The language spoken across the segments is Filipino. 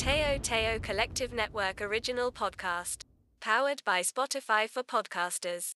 Teo Teo Collective Network original podcast. Powered by Spotify for podcasters.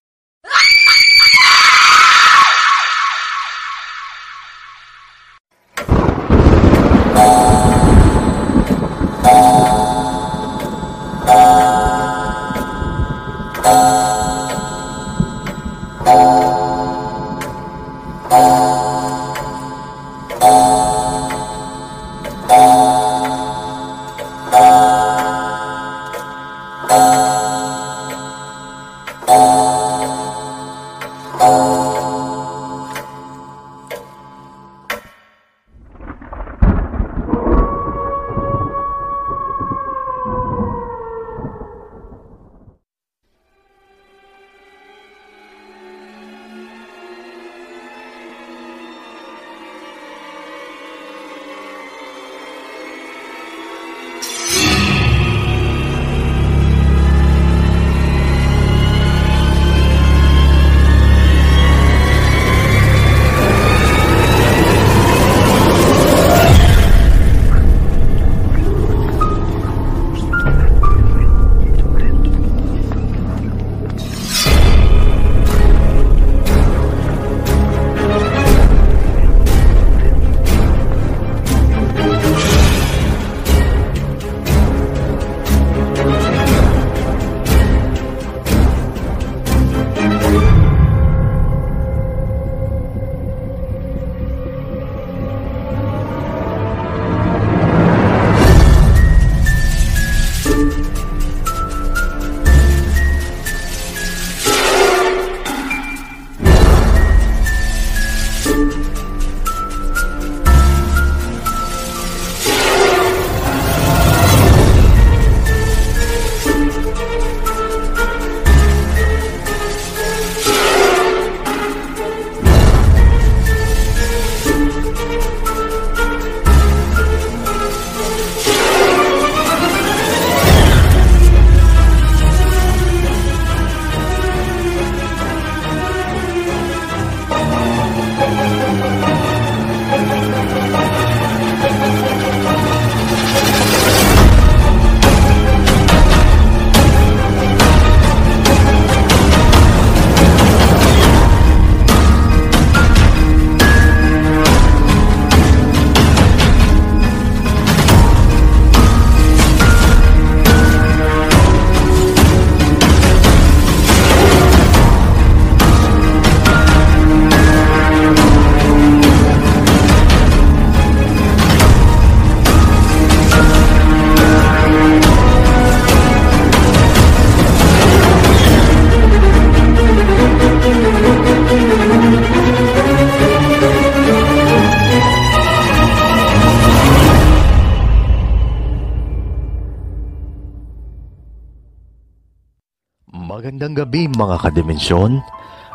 Magandang gabi mga kadimensyon.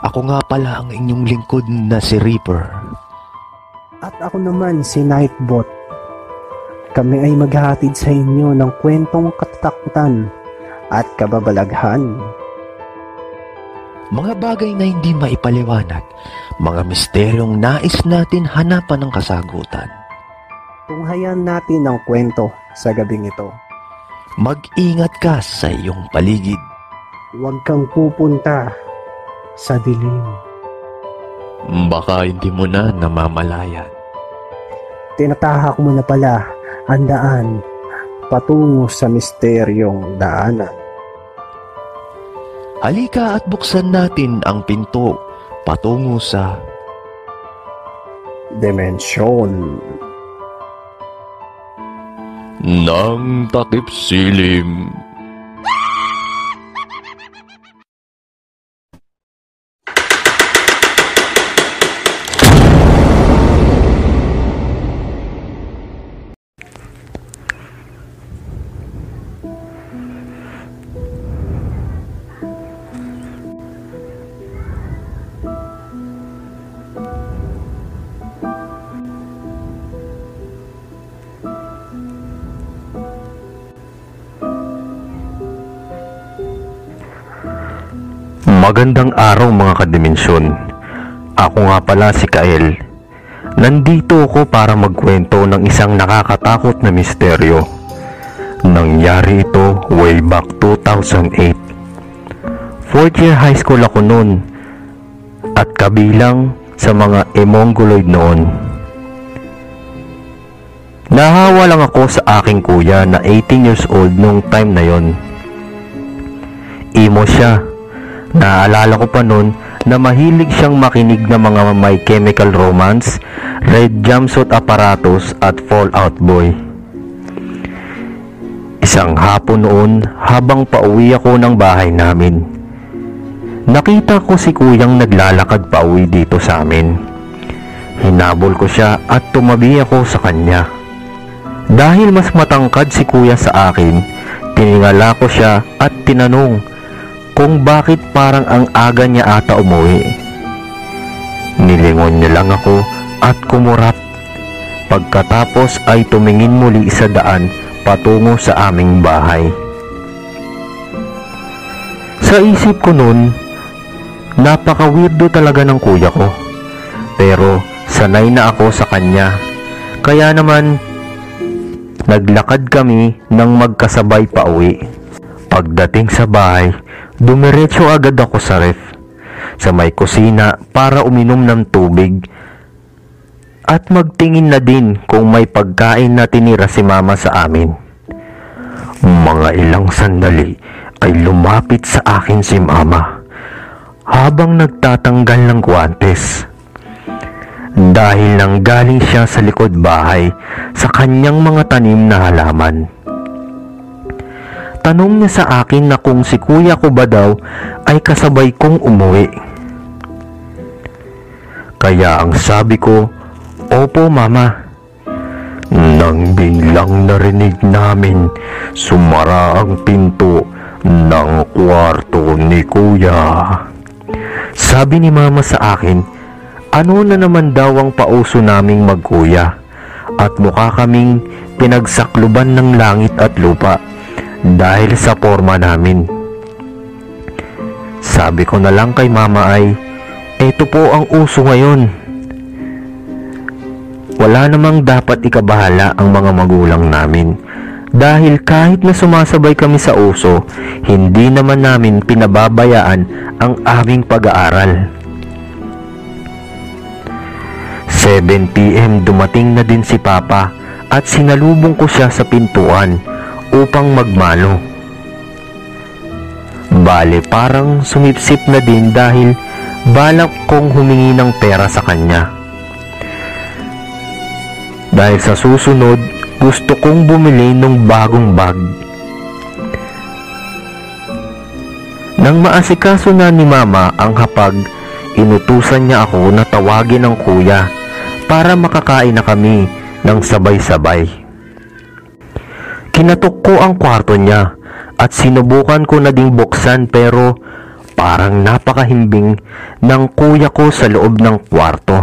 Ako nga pala ang inyong lingkod na si Reaper. At ako naman si Nightbot. Kami ay maghahatid sa inyo ng kwentong katatakutan at kababalaghan. Mga bagay na hindi maipaliwanag, mga misteryong nais natin hanapan ng kasagutan. Tunghayan natin ang kwento sa gabing ito. Mag-ingat ka sa iyong paligid. Huwag kang pupunta sa dilim. Baka hindi mo na namamalayan. Tinatahak mo na pala ang daan patungo sa misteryong daanan. Halika at buksan natin ang pinto patungo sa Dimensyon. ng takip silim. Magandang araw mga kadimensyon. Ako nga pala si Kael. Nandito ako para magkwento ng isang nakakatakot na misteryo. Nangyari ito way back 2008. Fourth year high school ako noon at kabilang sa mga emongoloid noon. Nahawa lang ako sa aking kuya na 18 years old nung time na yon. Imo siya. Naalala ko pa noon na mahilig siyang makinig ng mga may chemical romance, red jumpsuit apparatus at fallout boy. Isang hapon noon habang pauwi ako ng bahay namin. Nakita ko si kuyang naglalakad pauwi dito sa amin. Hinabol ko siya at tumabi ako sa kanya. Dahil mas matangkad si kuya sa akin, tiningala ko siya at tinanong kung bakit parang ang aga niya ata umuwi. Nilingon niya lang ako at kumurap. Pagkatapos ay tumingin muli sa daan patungo sa aming bahay. Sa isip ko noon, napaka-weirdo talaga ng kuya ko. Pero sanay na ako sa kanya. Kaya naman, naglakad kami ng magkasabay pa uwi. Pagdating sa bahay, dumiretso agad ako sa ref sa may kusina para uminom ng tubig at magtingin na din kung may pagkain na tinira si mama sa amin. Mga ilang sandali ay lumapit sa akin si mama habang nagtatanggal ng guwantes. Dahil nang galing siya sa likod bahay sa kanyang mga tanim na halaman. Tanong niya sa akin na kung si kuya ko ba daw ay kasabay kong umuwi. Kaya ang sabi ko, Opo mama. Nang biglang narinig namin sumara ang pinto ng kwarto ni kuya. Sabi ni mama sa akin, ano na naman daw ang pauso naming magkuya at mukha kaming pinagsakluban ng langit at lupa dahil sa forma namin. Sabi ko na lang kay mama ay, eto po ang uso ngayon. Wala namang dapat ikabahala ang mga magulang namin. Dahil kahit na sumasabay kami sa uso, hindi naman namin pinababayaan ang aming pag-aaral. 7pm dumating na din si Papa at sinalubong ko siya sa pintuan upang magmano. Bale parang sumipsip na din dahil balak kong humingi ng pera sa kanya. Dahil sa susunod, gusto kong bumili ng bagong bag. Nang maasikaso na ni mama ang hapag, inutusan niya ako na tawagin ng kuya para makakain na kami ng sabay-sabay. Kinatok ko ang kwarto niya at sinubukan ko na ding buksan pero parang napakahimbing ng kuya ko sa loob ng kwarto.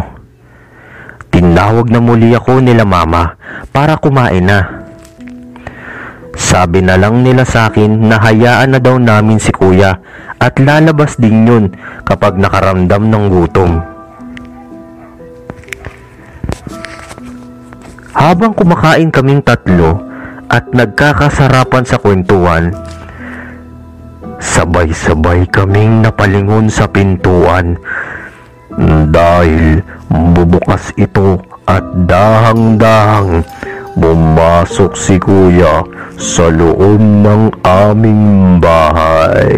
Tinawag na muli ako nila mama para kumain na. Sabi na lang nila sa akin na hayaan na daw namin si kuya at lalabas din yun kapag nakaramdam ng gutom. Habang kumakain kaming tatlo at nagkakasarapan sa kwentuhan, sabay-sabay kaming napalingon sa pintuan dahil bubukas ito at dahang-dahang bumasok si kuya sa loob ng aming bahay.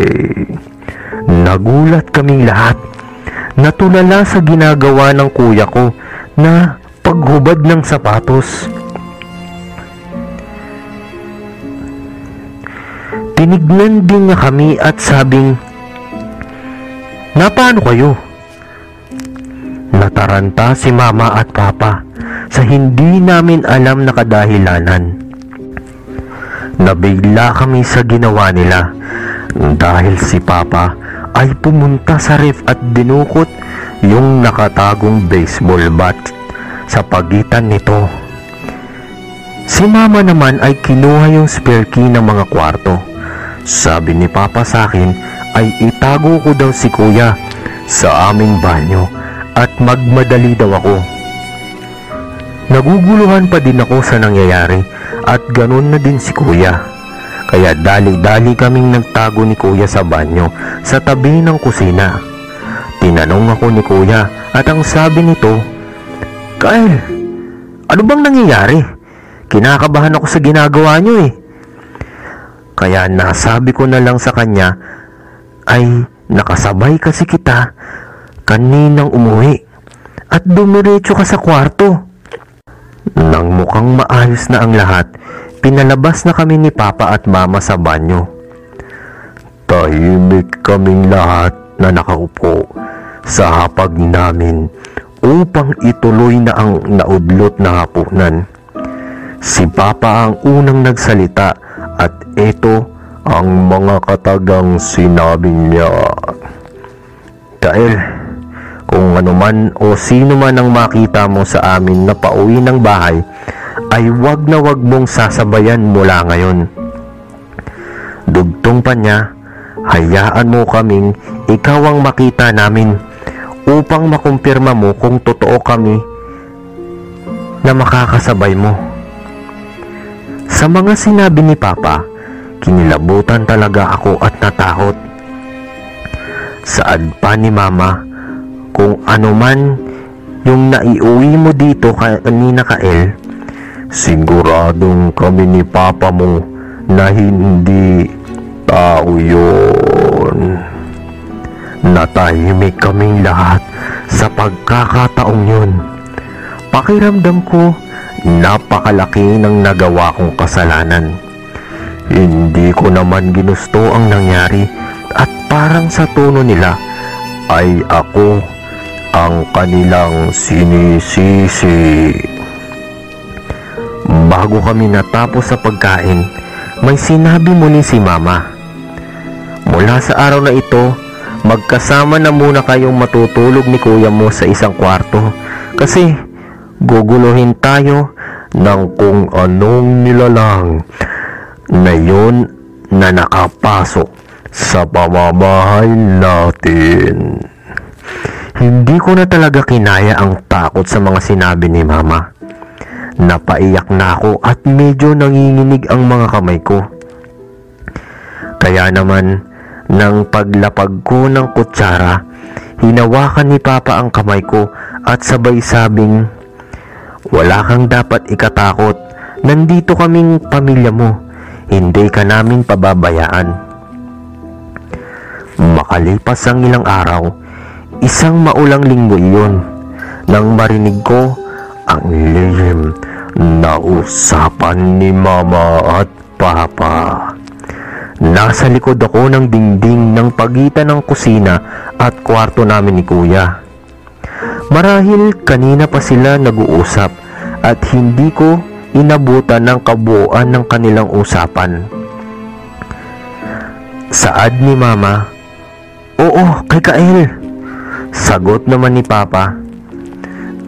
Nagulat kaming lahat. Natulala sa ginagawa ng kuya ko na paghubad ng sapatos. Tinignan din niya kami at sabing, Napaano kayo? Nataranta si mama at papa sa hindi namin alam na kadahilanan. Nabigla kami sa ginawa nila dahil si papa ay pumunta sa ref at dinukot yung nakatagong baseball bat sa pagitan nito. Si mama naman ay kinuha yung spare key ng mga kwarto. Sabi ni papa sa akin ay itago ko daw si kuya sa aming banyo at magmadali daw ako. Naguguluhan pa din ako sa nangyayari At ganun na din si kuya. Kaya dali-dali kaming nagtago ni kuya sa banyo sa tabi ng kusina. Tinanong ako ni kuya at ang sabi nito, Kyle, ano bang nangyayari? Kinakabahan ako sa ginagawa niyo eh. Kaya nasabi ko na lang sa kanya, ay nakasabay kasi kita kaninang umuwi at dumiretso ka sa kwarto. Nang mukhang maayos na ang lahat, pinalabas na kami ni Papa at Mama sa banyo. Tahimik kaming lahat na nakaupo sa hapag namin upang ituloy na ang naudlot na hapunan. Si Papa ang unang nagsalita at ito ang mga katagang sinabi niya. Kael, kung ano man o sino man ang makita mo sa amin na pauwi ng bahay, ay wag na wag mong sasabayan mula ngayon. Dugtong pa niya, hayaan mo kaming ikaw ang makita namin upang makumpirma mo kung totoo kami na makakasabay mo. Sa mga sinabi ni Papa, kinilabutan talaga ako at natakot. Saad pa ni Mama, kung ano man yung naiuwi mo dito kanina Kael, siguradong kami ni Papa mo na hindi tao yun. Natahimik kaming lahat sa pagkakataong yun. Pakiramdam ko, napakalaki ng nagawa kong kasalanan. Hindi ko naman ginusto ang nangyari at parang sa tono nila ay ako ang kanilang sinisisi. Bago kami natapos sa pagkain, may sinabi muli si Mama. Mula sa araw na ito, magkasama na muna kayong matutulog ni kuya mo sa isang kwarto kasi guguluhin tayo ng kung anong nilalang na yun na nakapasok sa pamamahay natin. Hindi ko na talaga kinaya ang takot sa mga sinabi ni Mama. Napaiyak na ako at medyo nanginginig ang mga kamay ko. Kaya naman, nang paglapag ko ng kutsara, hinawakan ni Papa ang kamay ko at sabay sabing, Wala kang dapat ikatakot, nandito kaming pamilya mo, hindi ka namin pababayaan. Makalipas ang ilang araw, isang maulang linggo iyon, nang marinig ko ang lihim na usapan ni Mama at Papa. Nasa likod ako ng dingding ng pagitan ng kusina at kwarto namin ni Kuya. Marahil kanina pa sila nag-uusap at hindi ko inabutan ng kabuuan ng kanilang usapan. Saad ni Mama, Oo, kay Kael. Sagot naman ni Papa,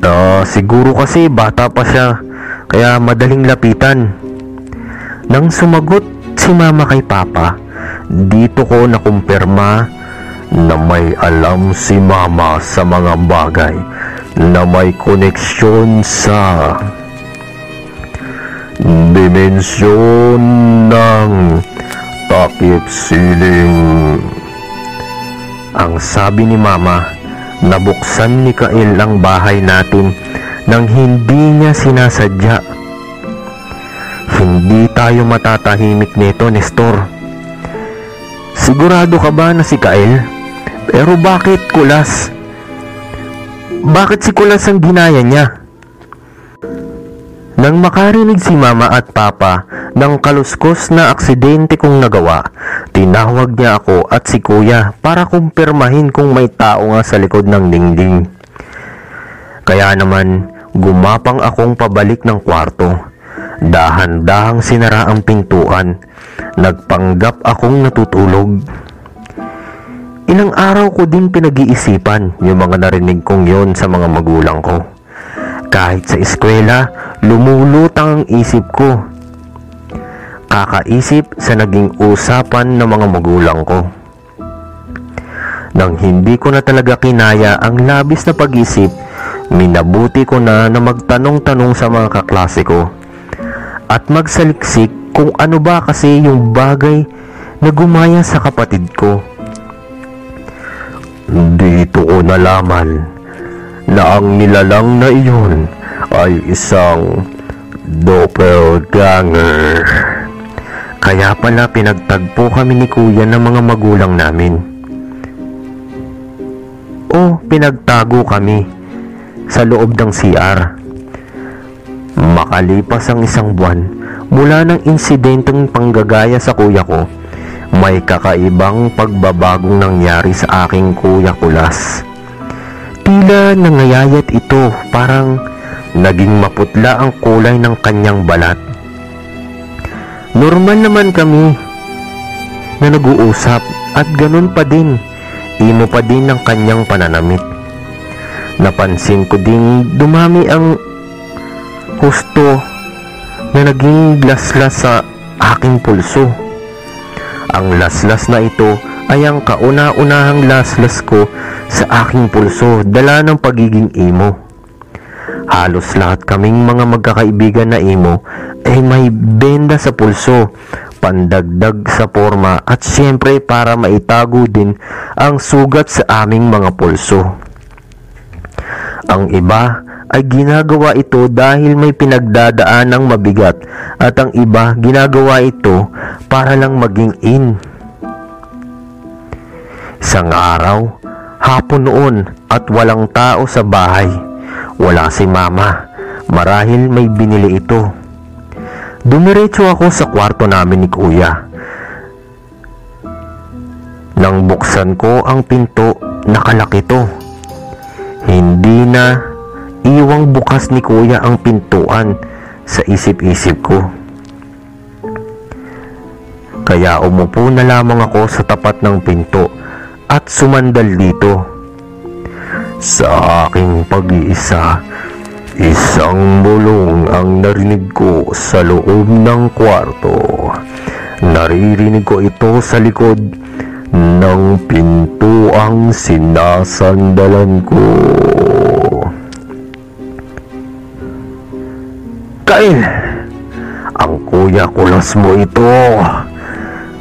Ah, siguro kasi bata pa siya, kaya madaling lapitan. Nang sumagot si Mama kay Papa, dito ko nakumpirma na may alam si Mama sa mga bagay na may koneksyon sa dimensyon ng takip siling. Ang sabi ni Mama, nabuksan ni Kael ang bahay natin nang hindi niya sinasadya. Hindi tayo matatahimik nito, Nestor. Sigurado ka ba na si Kael? Pero bakit kulas? Bakit si kulas ang ginaya niya? Nang makarinig si Mama at Papa ng kaluskos na aksidente kong nagawa, tinawag niya ako at si Kuya para kumpirmahin kung may tao nga sa likod ng dingding. Kaya naman, gumapang akong pabalik ng kwarto. Dahan-dahang sinara ang pintuan. Nagpanggap akong natutulog. Ilang araw ko din pinag-iisipan yung mga narinig kong yon sa mga magulang ko. Kahit sa eskwela, lumulutang ang isip ko. Kakaisip sa naging usapan ng mga magulang ko. Nang hindi ko na talaga kinaya ang labis na pag-isip, minabuti ko na na magtanong-tanong sa mga kaklase ko. at magsaliksik kung ano ba kasi yung bagay na gumaya sa kapatid ko. Dito ko nalaman na ang nilalang na iyon ay isang doppelganger. Kaya pala pinagtagpo kami ni kuya ng mga magulang namin. O pinagtago kami sa loob ng CR. Makalipas ang isang buwan mula ng insidenteng panggagaya sa kuya ko, may kakaibang pagbabagong nangyari sa aking kuya kulas. Tila nangayayat ito parang naging maputla ang kulay ng kanyang balat. Normal naman kami na nag-uusap at ganun pa din, imo pa din ang kanyang pananamit. Napansin ko ding dumami ang husto na naging laslas sa aking pulso. Ang laslas na ito ay ang kauna-unahang laslas ko sa aking pulso dala ng pagiging imo. Halos lahat kaming mga magkakaibigan na imo ay may benda sa pulso, pandagdag sa forma at siyempre para maitago din ang sugat sa aming mga pulso. Ang iba ay ginagawa ito dahil may pinagdadaan ng mabigat at ang iba ginagawa ito para lang maging in. Isang araw, hapon noon at walang tao sa bahay. Wala si mama. Marahil may binili ito. Dumiretso ako sa kwarto namin ni kuya. Nang buksan ko ang pinto, nakalaki to. Hindi na iwang bukas ni kuya ang pintuan sa isip-isip ko. Kaya umupo na lamang ako sa tapat ng pinto at sumandal dito. Sa aking pag-iisa, isang bulong ang narinig ko sa loob ng kwarto. Naririnig ko ito sa likod ng pinto ang sinasandalan ko. Kail! Ang kuya kulas mo ito.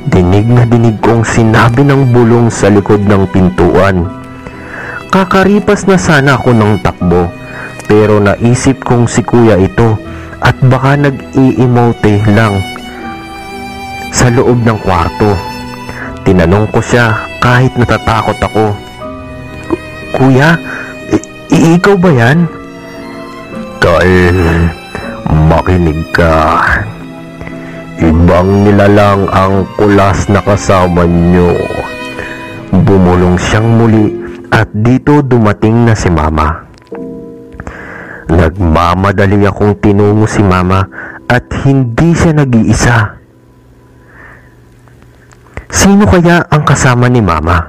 Dinig na dinig kong sinabi ng bulong sa likod ng pintuan. Kakaripas na sana ako ng takbo, pero naisip kong si kuya ito at baka nag-i-emote lang sa loob ng kwarto. Tinanong ko siya kahit natatakot ako. Kuya, ikaw ba yan? Kail, makinig ka. Ibang nilalang ang kulas na kasama nyo. Bumulong siyang muli at dito dumating na si mama. Nagmamadali akong tinungo si mama at hindi siya nag-iisa. Sino kaya ang kasama ni mama?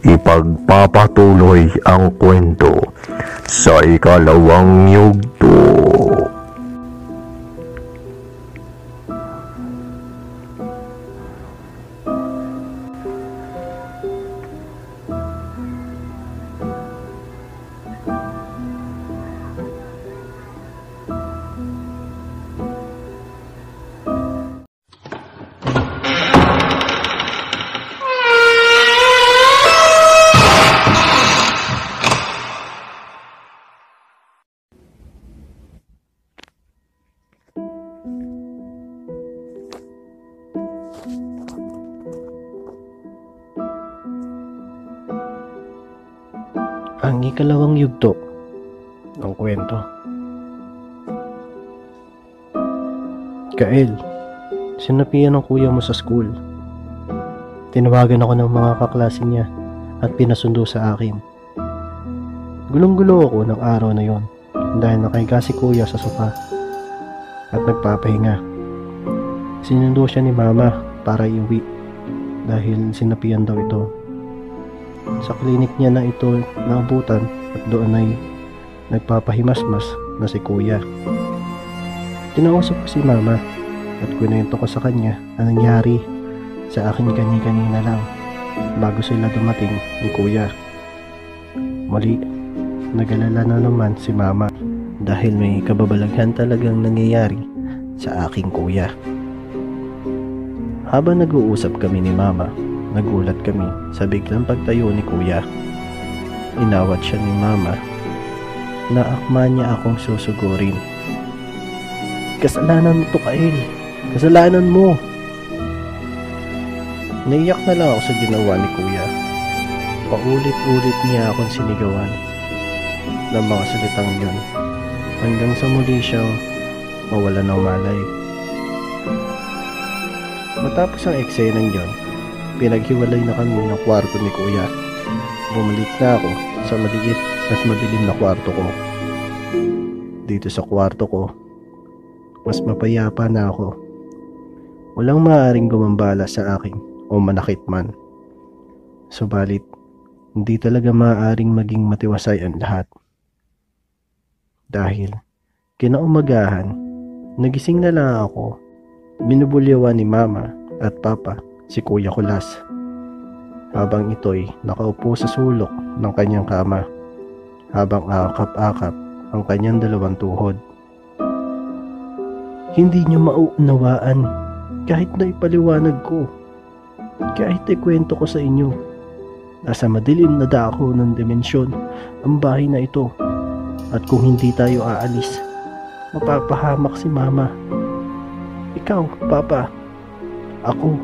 Ipagpapatuloy ang kwento sa ikalawang yugto. Yugto ng kwento. Kael, sinapian ng kuya mo sa school. Tinawagan ako ng mga kaklase niya at pinasundo sa akin. Gulong-gulo ako ng araw na yon dahil nakahiga si kuya sa sofa at nagpapahinga. Sinundo siya ni mama para iuwi dahil sinapian daw ito sa klinik niya na ito naabutan at doon ay nagpapahimasmas na si kuya. Kinausap ko si mama at kwento ko sa kanya ang nangyari sa akin kani-kanina lang bago sila dumating ni kuya. Mali, Nagalala na naman si mama dahil may kababalaghan talagang nangyayari sa aking kuya. Habang nag-uusap kami ni mama, nagulat kami sa biglang pagtayo ni kuya. Inawat siya ni mama na akma niya akong susugurin. Kasalanan mo to, Kael. Kasalanan mo. Naiyak na lang ako sa ginawa ni kuya. Paulit-ulit niya akong sinigawan ng mga salitang yun hanggang sa muli siyang mawala ng malay. Matapos ang eksenang yun, pinaghiwalay na kami ng kwarto ni kuya. Bumalik na ako sa maliit at madilim na kwarto ko. Dito sa kwarto ko, mas mapayapa na ako. Walang maaaring gumambala sa akin o manakit man. Subalit, hindi talaga maaaring maging matiwasay ang lahat. Dahil, kinaumagahan, nagising na lang ako. Binubulyawan ni mama at papa si Kuya Kulas. Habang ito'y nakaupo sa sulok ng kanyang kama. Habang akap-akap ang kanyang dalawang tuhod. Hindi niyo mauunawaan kahit na ipaliwanag ko. Kahit ikwento ko sa inyo. Nasa madilim na dako ng dimensyon ang bahay na ito. At kung hindi tayo aalis, mapapahamak si mama. Ikaw, papa, ako,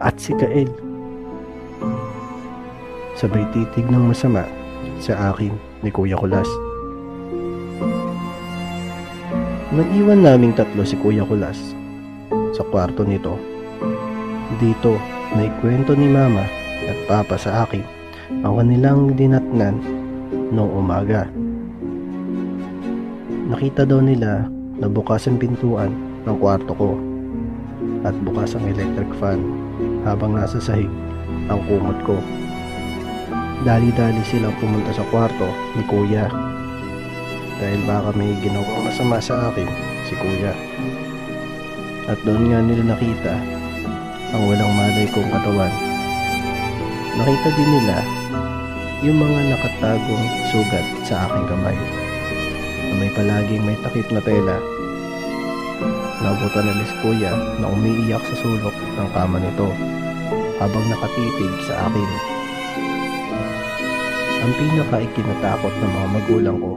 at si Kael. Sabay titig ng masama sa akin ni Kuya Kulas. Nag-iwan naming tatlo si Kuya Kulas sa kwarto nito. Dito, naikwento ni Mama at Papa sa akin ang kanilang dinatnan noong umaga. Nakita daw nila na bukas ang pintuan ng kwarto ko at bukas ang electric fan habang nasa sahig ang kumot ko. Dali-dali silang pumunta sa kwarto ni Kuya dahil baka may ginawang masama sa akin si Kuya. At doon nga nila nakita ang walang malay kong katawan. Nakita din nila yung mga nakatagong sugat sa aking kamay na may palaging may takip na tela. Nabutan nila si Kuya na umiiyak sa sulok ng kama nito habang nakatitig sa akin. Ang pinaka-ikinatakot ng mga magulang ko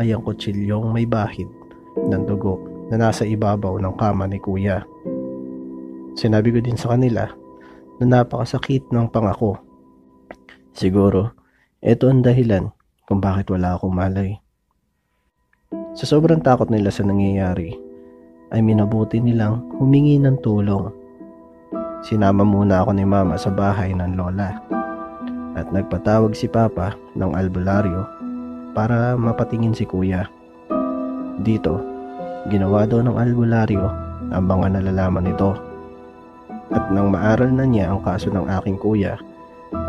ay ang kutsilyong may bahid ng dugo na nasa ibabaw ng kama ni kuya. Sinabi ko din sa kanila na napakasakit ng pangako. Siguro, ito ang dahilan kung bakit wala akong malay. Sa sobrang takot nila sa nangyayari, ay minabuti nilang humingi ng tulong. Sinama muna ako ni mama sa bahay ng lola at nagpatawag si papa ng albularyo para mapatingin si kuya. Dito, ginawa daw ng albularyo ang mga nalalaman nito. At nang maaral na niya ang kaso ng aking kuya,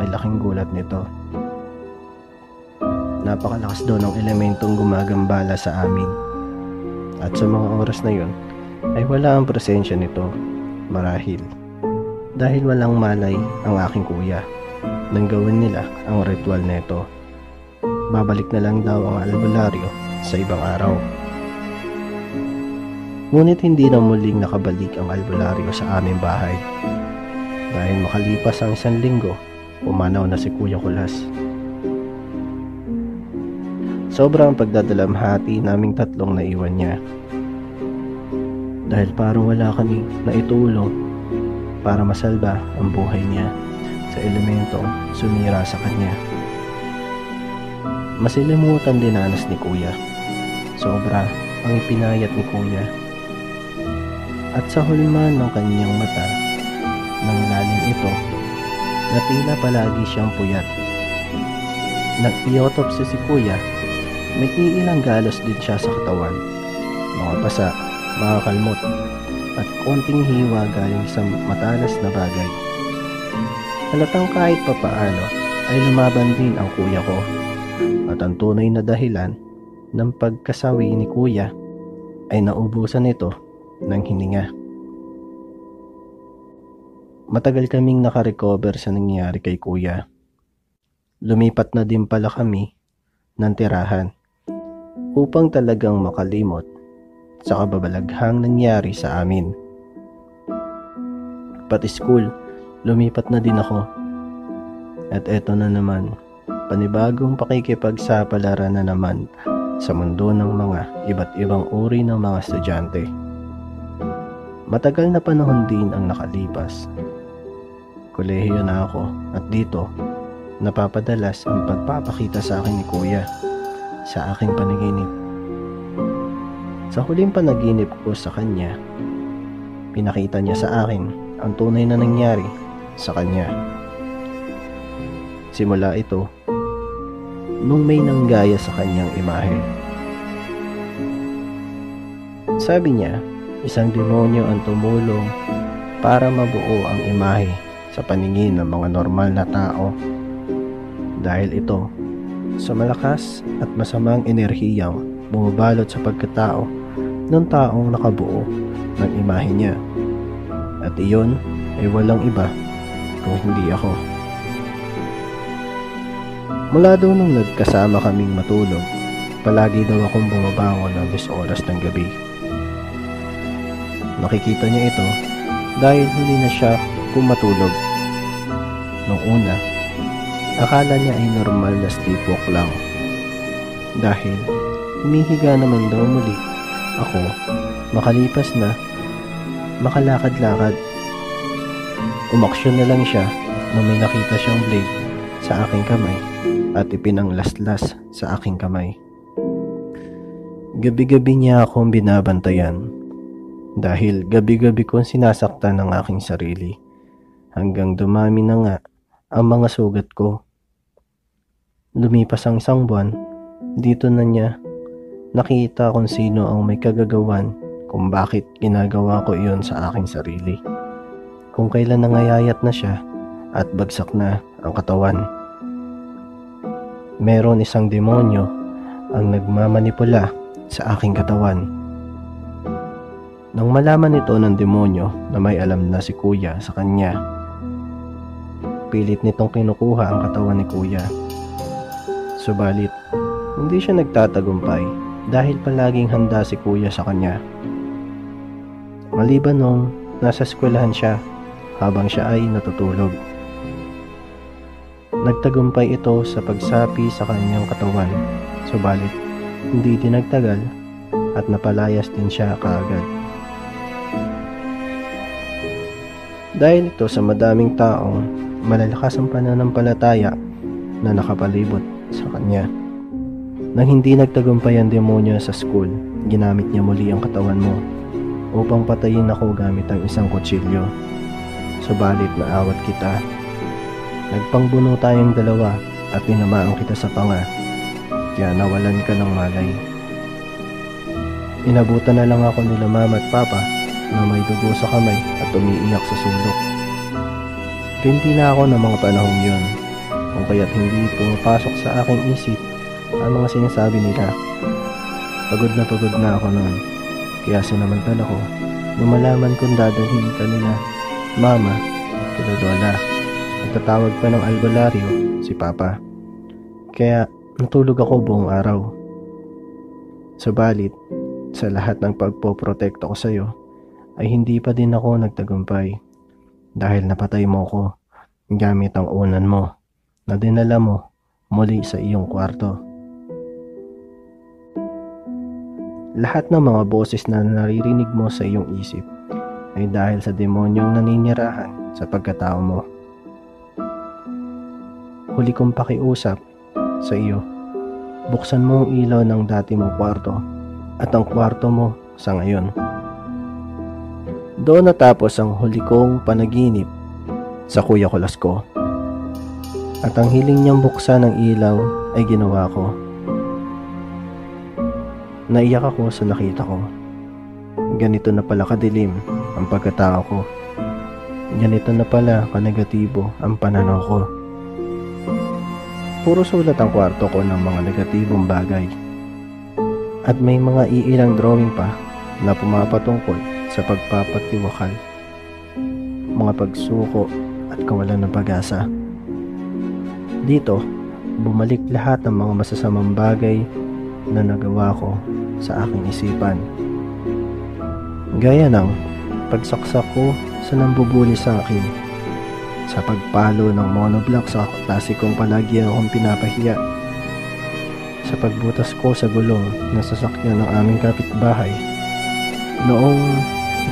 ay laking gulat nito. Napakalakas daw ng elementong gumagambala sa amin. At sa mga oras na yun, ay wala ang presensya nito, marahil. Dahil walang malay ang aking kuya nang gawin nila ang ritual nito. Babalik na lang daw ang albularyo sa ibang araw. Ngunit hindi na muling nakabalik ang albularyo sa aming bahay. Dahil makalipas ang isang linggo, pumanaw na si Kuya Kulas. Sobrang pagdadalamhati naming tatlong naiwan niya. Dahil parang wala kami na itulong para masalba ang buhay niya sa elementong sumira sa kanya. Masilimutan dinanas ni Kuya. Sobra ang ipinayat ni Kuya. At sa hulman ng kanyang mata, nang lalim ito, na tila palagi siyang puyat. Nag-autopsy si Kuya, may iilang galos din siya sa katawan. Mga pasa, mga kalmot, at konting hiwa galing sa matalas na bagay. Halatang kahit papaano ay lumaban din ang kuya ko at ang tunay na dahilan ng pagkasawi ni kuya ay naubusan ito ng hininga. Matagal kaming nakarecover sa nangyari kay kuya. Lumipat na din pala kami ng tirahan upang talagang makalimot sa kababalaghang nangyari sa amin. Pati school, lumipat na din ako. At eto na naman, panibagong pakikipagsapalaran na naman sa mundo ng mga iba't ibang uri ng mga estudyante. Matagal na panahon din ang nakalipas. Kolehiyo na ako at dito, napapadalas ang pagpapakita sa akin ni Kuya sa aking panaginip. Sa huling panaginip ko sa kanya, pinakita niya sa akin ang tunay na nangyari sa kanya. Simula ito, nung may nanggaya sa kanyang imahe. Sabi niya, isang demonyo ang tumulong para mabuo ang imahe sa paningin ng mga normal na tao. Dahil ito, sa malakas at masamang enerhiyang bumabalot sa pagkatao ng taong nakabuo ng imahe niya. At iyon ay walang iba kung hindi ako. Mula daw nung nagkasama kaming matulog, palagi daw akong bumabangon ng 10 oras ng gabi. Nakikita niya ito dahil huli na siya kumatulog. Nung una, akala niya ay normal na sleepwalk lang. Dahil humihiga naman daw muli ako makalipas na makalakad-lakad. Umaksyon na lang siya nung may nakita siyang blade sa aking kamay at ipinanglaslas sa aking kamay. Gabi-gabi niya akong binabantayan dahil gabi-gabi kong sinasaktan ng aking sarili hanggang dumami na nga ang mga sugat ko. Lumipas ang isang buwan, dito na niya nakita kung sino ang may kagagawan kung bakit ginagawa ko iyon sa aking sarili. Kung kailan nangayayat na siya at bagsak na ang katawan. Meron isang demonyo ang nagmamanipula sa aking katawan. Nang malaman ito ng demonyo na may alam na si kuya sa kanya, pilit nitong kinukuha ang katawan ni kuya. Subalit, hindi siya nagtatagumpay dahil palaging handa si kuya sa kanya. Maliban nung nasa eskwelahan siya habang siya ay natutulog. Nagtagumpay ito sa pagsapi sa kanyang katawan, subalit hindi din at napalayas din siya kaagad. Dahil ito sa madaming taong malalakas ang pananampalataya na nakapalibot sa kanya. Nang hindi nagtagumpay ang demonyo sa school, ginamit niya muli ang katawan mo upang patayin ako gamit ang isang kutsilyo. Subalit naawat kita. Nagpangbuno tayong dalawa at tinamaan kita sa panga. Kaya nawalan ka ng malay. Inabutan na lang ako nila mama at papa na may dugo sa kamay at umiiyak sa sulok. Hindi na ako ng mga panahong yun, kung kaya't hindi pumapasok sa aking isip ang mga sinasabi nila. Pagod na pagod na ako noon, kaya sinamantala ko nung malaman kong dadalhin ka nila, mama, kila Lola. Nagtatawag pa ng albularyo si Papa. Kaya natulog ako buong araw. Subalit, sa lahat ng pagpoprotekto ko sa iyo, ay hindi pa din ako nagtagumpay dahil napatay mo ko gamit ang unan mo na dinala mo muli sa iyong kwarto. Lahat ng mga boses na naririnig mo sa iyong isip ay dahil sa demonyong naninirahan sa pagkatao mo. Huli kong pakiusap sa iyo, buksan mo ang ilaw ng dati mong kwarto at ang kwarto mo sa ngayon. Doon natapos ang huli kong panaginip sa kuya kulas. At ang hiling niyang buksan ng ilaw ay ginawa ko. Naiyak ako sa nakita ko. Ganito na pala kadilim ang pagkatao ko. Ganito na pala kanegatibo ang pananaw ko. Puro sulat ang kwarto ko ng mga negatibong bagay. At may mga iilang drawing pa na pumapatungkol sa pagpapatiwakal, mga pagsuko at kawalan ng pag-asa. Dito, bumalik lahat ng mga masasamang bagay na nagawa ko sa aking isipan. Gaya ng pagsaksak ko sa nambubuli sa akin, sa pagpalo ng monoblock sa klase kong palagi akong pinapahiya, sa pagbutas ko sa gulong na sasakyan ng aming kapitbahay, noong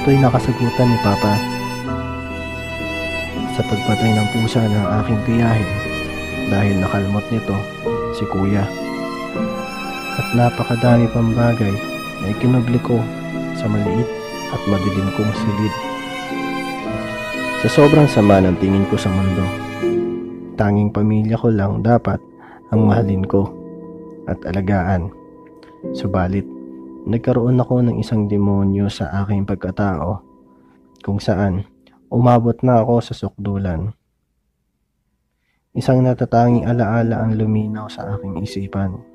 ito'y nakasagutan ni Papa sa pagpatay ng pusa ng aking tiyahin dahil nakalmot nito si Kuya. At napakadami pang bagay na ikinubli ko sa maliit at madilim kong silid. Sa sobrang sama ng tingin ko sa mundo, tanging pamilya ko lang dapat ang mahalin ko at alagaan. Subalit, nagkaroon ako ng isang demonyo sa aking pagkatao kung saan umabot na ako sa sukdulan. Isang natatanging alaala ang luminaw sa aking isipan.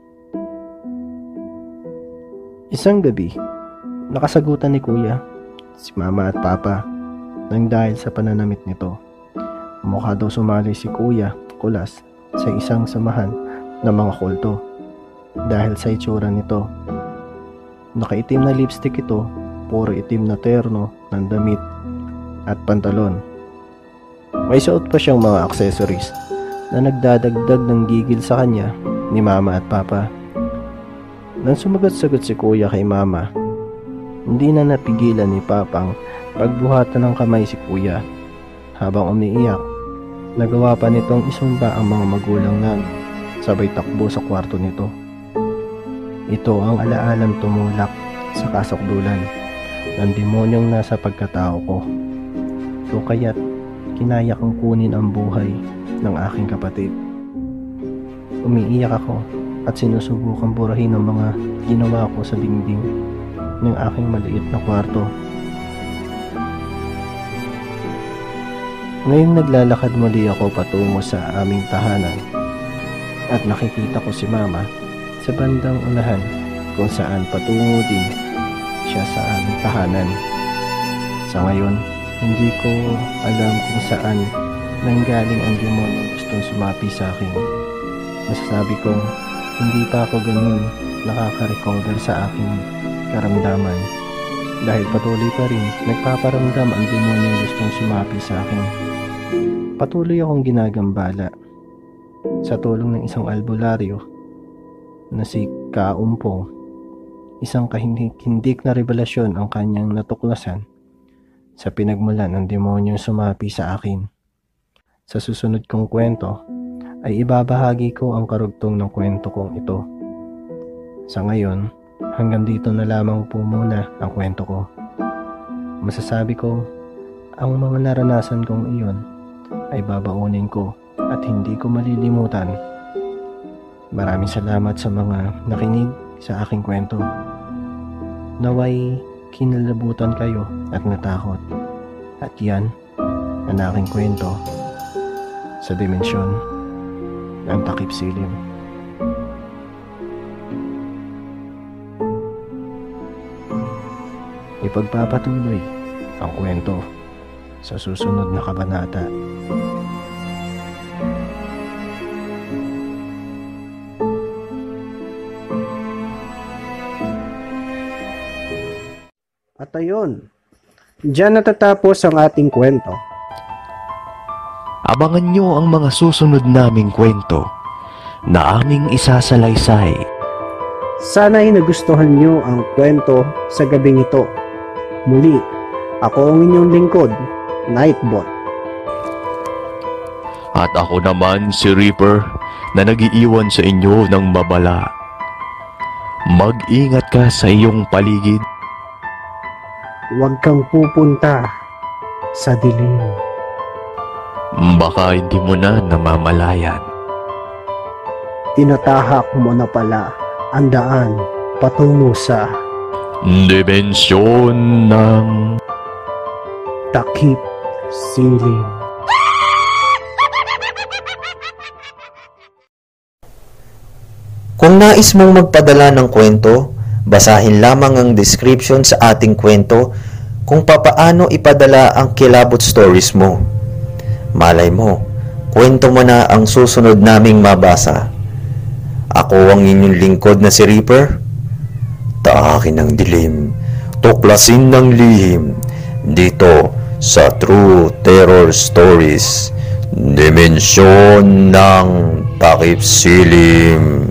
Isang gabi, nakasagutan ni kuya, si mama at papa, nang dahil sa pananamit nito. Mukha daw sumali si kuya, kulas, sa isang samahan ng mga kulto. Dahil sa itsura nito, nakaitim na lipstick ito, puro itim na terno ng damit at pantalon. May suot pa siyang mga accessories na nagdadagdag ng gigil sa kanya ni mama at papa. Nang sumagot-sagot si kuya kay mama, hindi na napigilan ni papang pagbuhatan ng kamay si kuya. Habang umiiyak, nagawa pa nitong isumba ang mga magulang namin sabay takbo sa kwarto nito. Ito ang alaalang tumulak sa kasokdulan ng demonyong nasa pagkatao ko. So kaya't kinaya kong kunin ang buhay ng aking kapatid. Umiiyak ako at sinusubukang burahin ang mga ginawa ko sa dingding ng aking maliit na kwarto. Ngayong naglalakad muli ako patungo sa aming tahanan at nakikita ko si mama sa bandang unahan kung saan patungo din siya sa aming tahanan. Sa ngayon, hindi ko alam kung saan nanggaling ang demonyo gustong sumapi sa akin. Masasabi kong hindi pa ako ganun nakaka-recover sa aking karamdaman dahil patuloy pa rin nagpaparamdam ang demonyo gustong sumapi sa akin. Patuloy akong ginagambala sa tulong ng isang albularyo na si Kaumpong. Isang kahindik na revelasyon ang kanyang natuklasan sa pinagmulan ng demonyong sumapi sa akin. Sa susunod kong kwento ay ibabahagi ko ang karugtong ng kwento kong ito. Sa ngayon, hanggang dito na lamang po muna ang kwento ko. Masasabi ko, ang mga naranasan kong iyon ay babaunin ko at hindi ko malilimutan. Maraming salamat sa mga nakinig sa aking kwento. Naway kinalabutan kayo at natakot. At yan ang aking kwento sa dimensyon ng takip silim. Ipagpapatuloy ang kwento sa susunod na kabanata. At ayun, dyan natatapos ang ating kwento. Abangan nyo ang mga susunod naming kwento na aming isasalaysay. Sana'y nagustuhan nyo ang kwento sa gabing ito. Muli, ako ang inyong lingkod, Nightbot. At ako naman si Reaper na nagiiwan sa inyo ng babala. Mag-ingat ka sa iyong paligid. Huwag kang pupunta sa dilim. Baka hindi mo na namamalayan. Tinatahak mo na pala ang daan patungo sa Dimensyon ng takip silim. Kung nais mong magpadala ng kwento, basahin lamang ang description sa ating kwento kung papaano ipadala ang kilabot stories mo. Malay mo, kwento mo na ang susunod naming mabasa. Ako ang inyong lingkod na si Reaper. Taakin ng dilim, tuklasin ng lihim, dito sa True Terror Stories, Dimensyon ng Takip Silim.